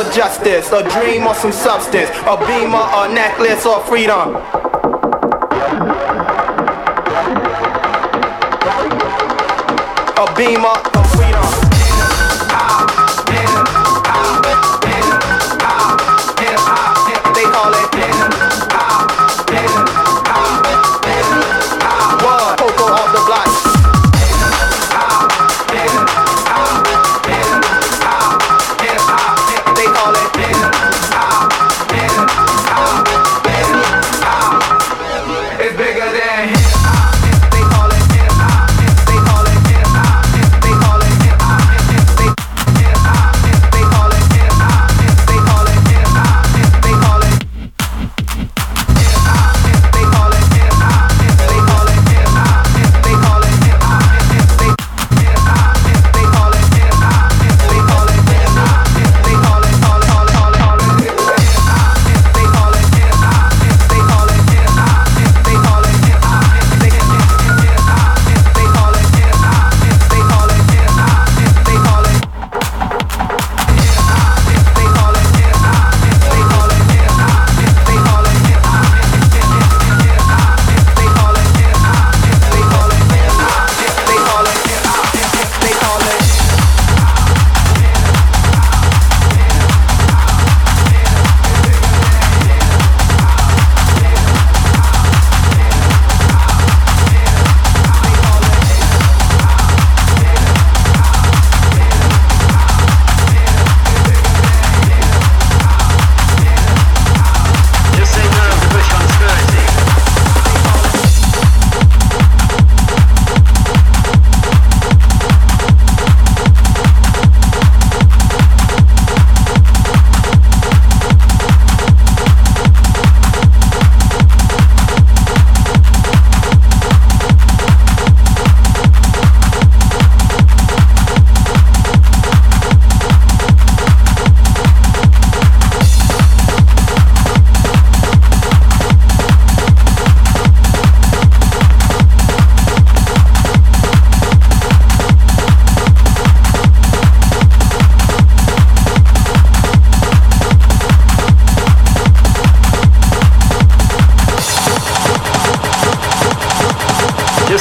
or justice, a dream or some substance, a beamer, a necklace or freedom. A beamer.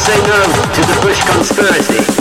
say no to the Bush conspiracy.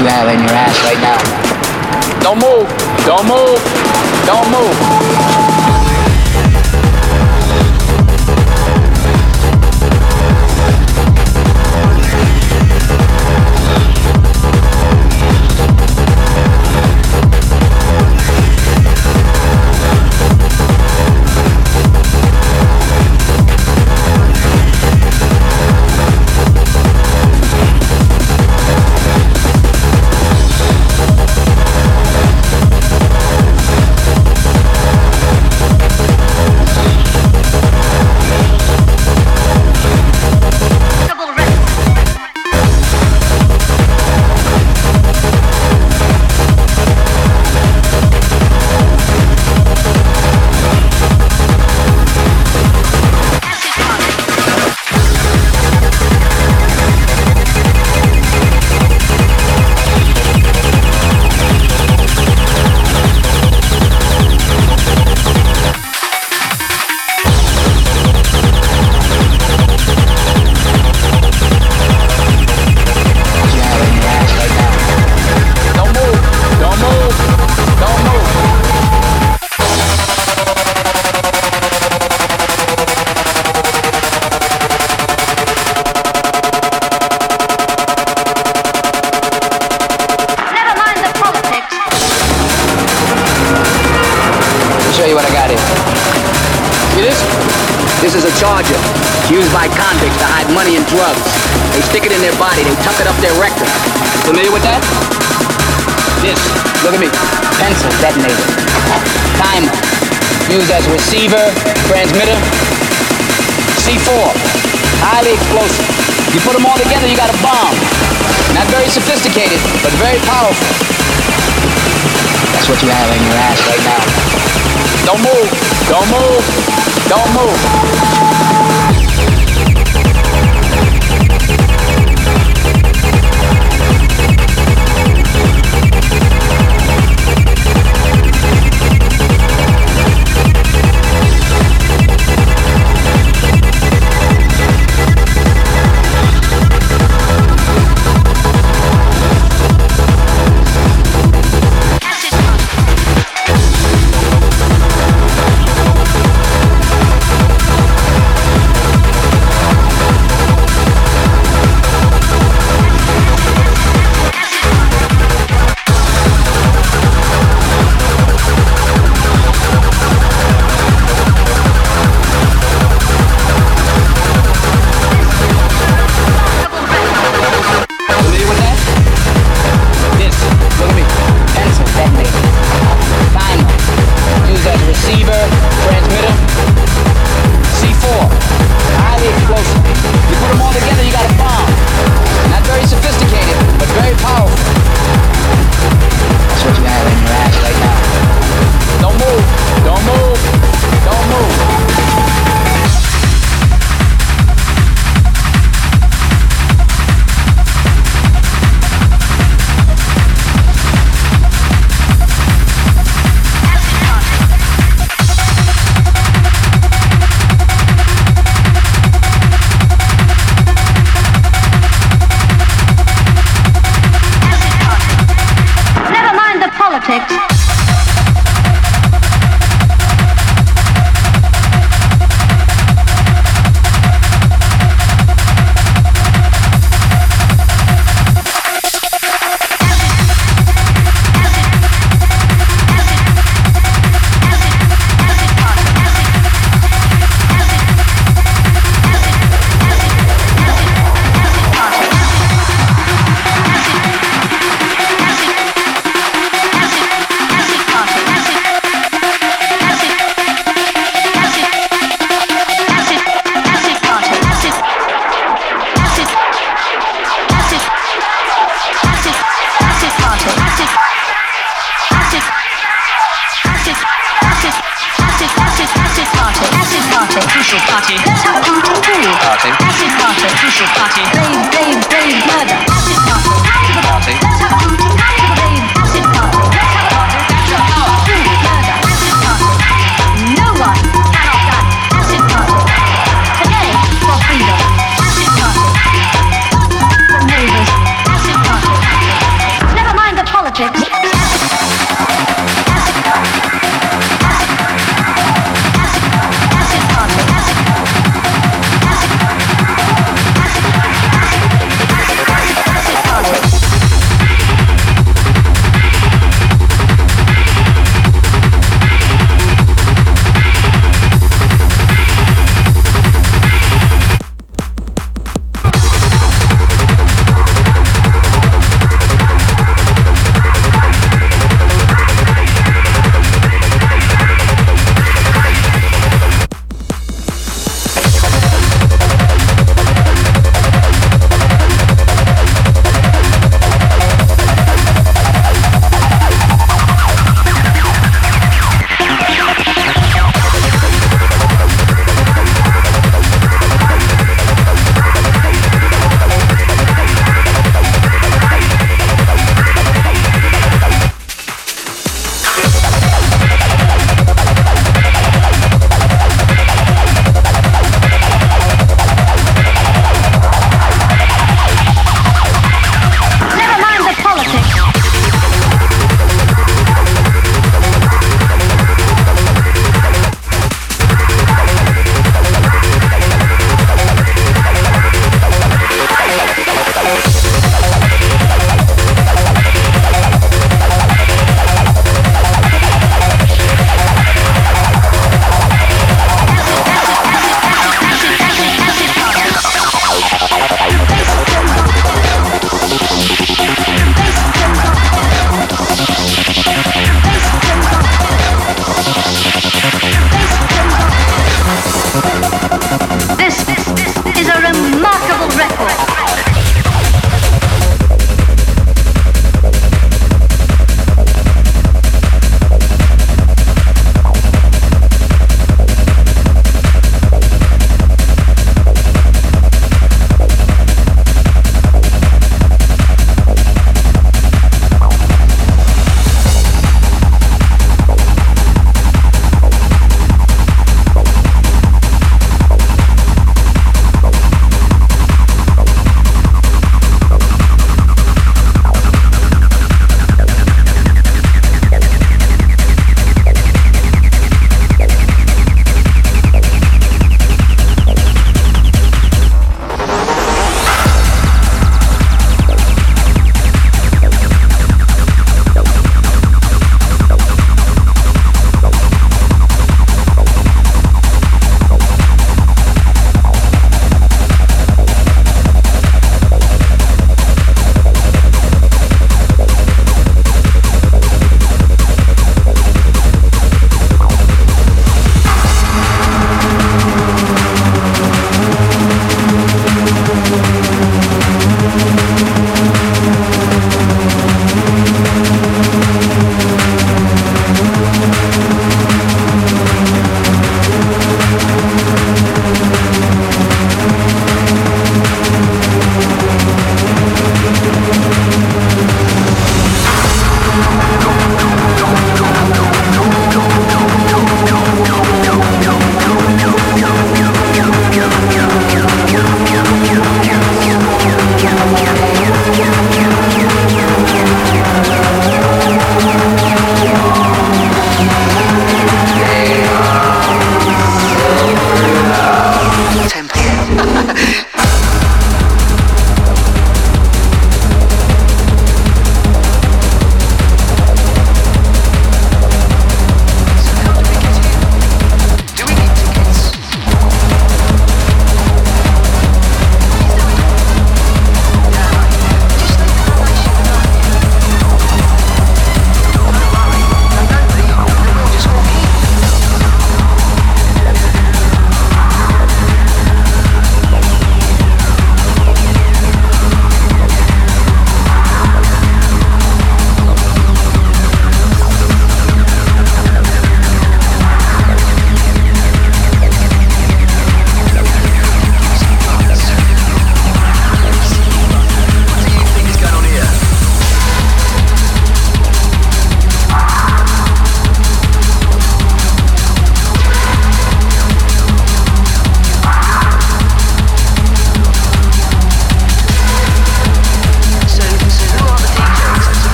you have in your ass right now. Don't move. Don't move. Don't move. receiver, transmitter. C4, highly explosive. You put them all together, you got a bomb. Not very sophisticated, but very powerful. That's what you have in your ass right now. Don't move. Don't move. Don't move.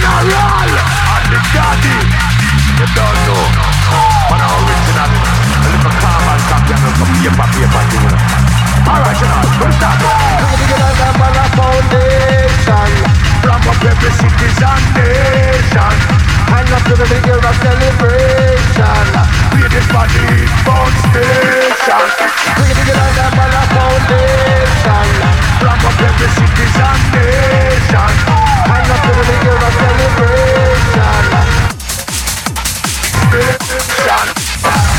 General and the daddy. You don't know. Man, I'm original. A little and copy and some paper, paper thing. Alright, you know, we'll start. Man, a foundation. From up every citizen nation. And up to the big year of celebration. We this body found station. We the man a foundation. From up every citizen nation. Celebration. Celebration.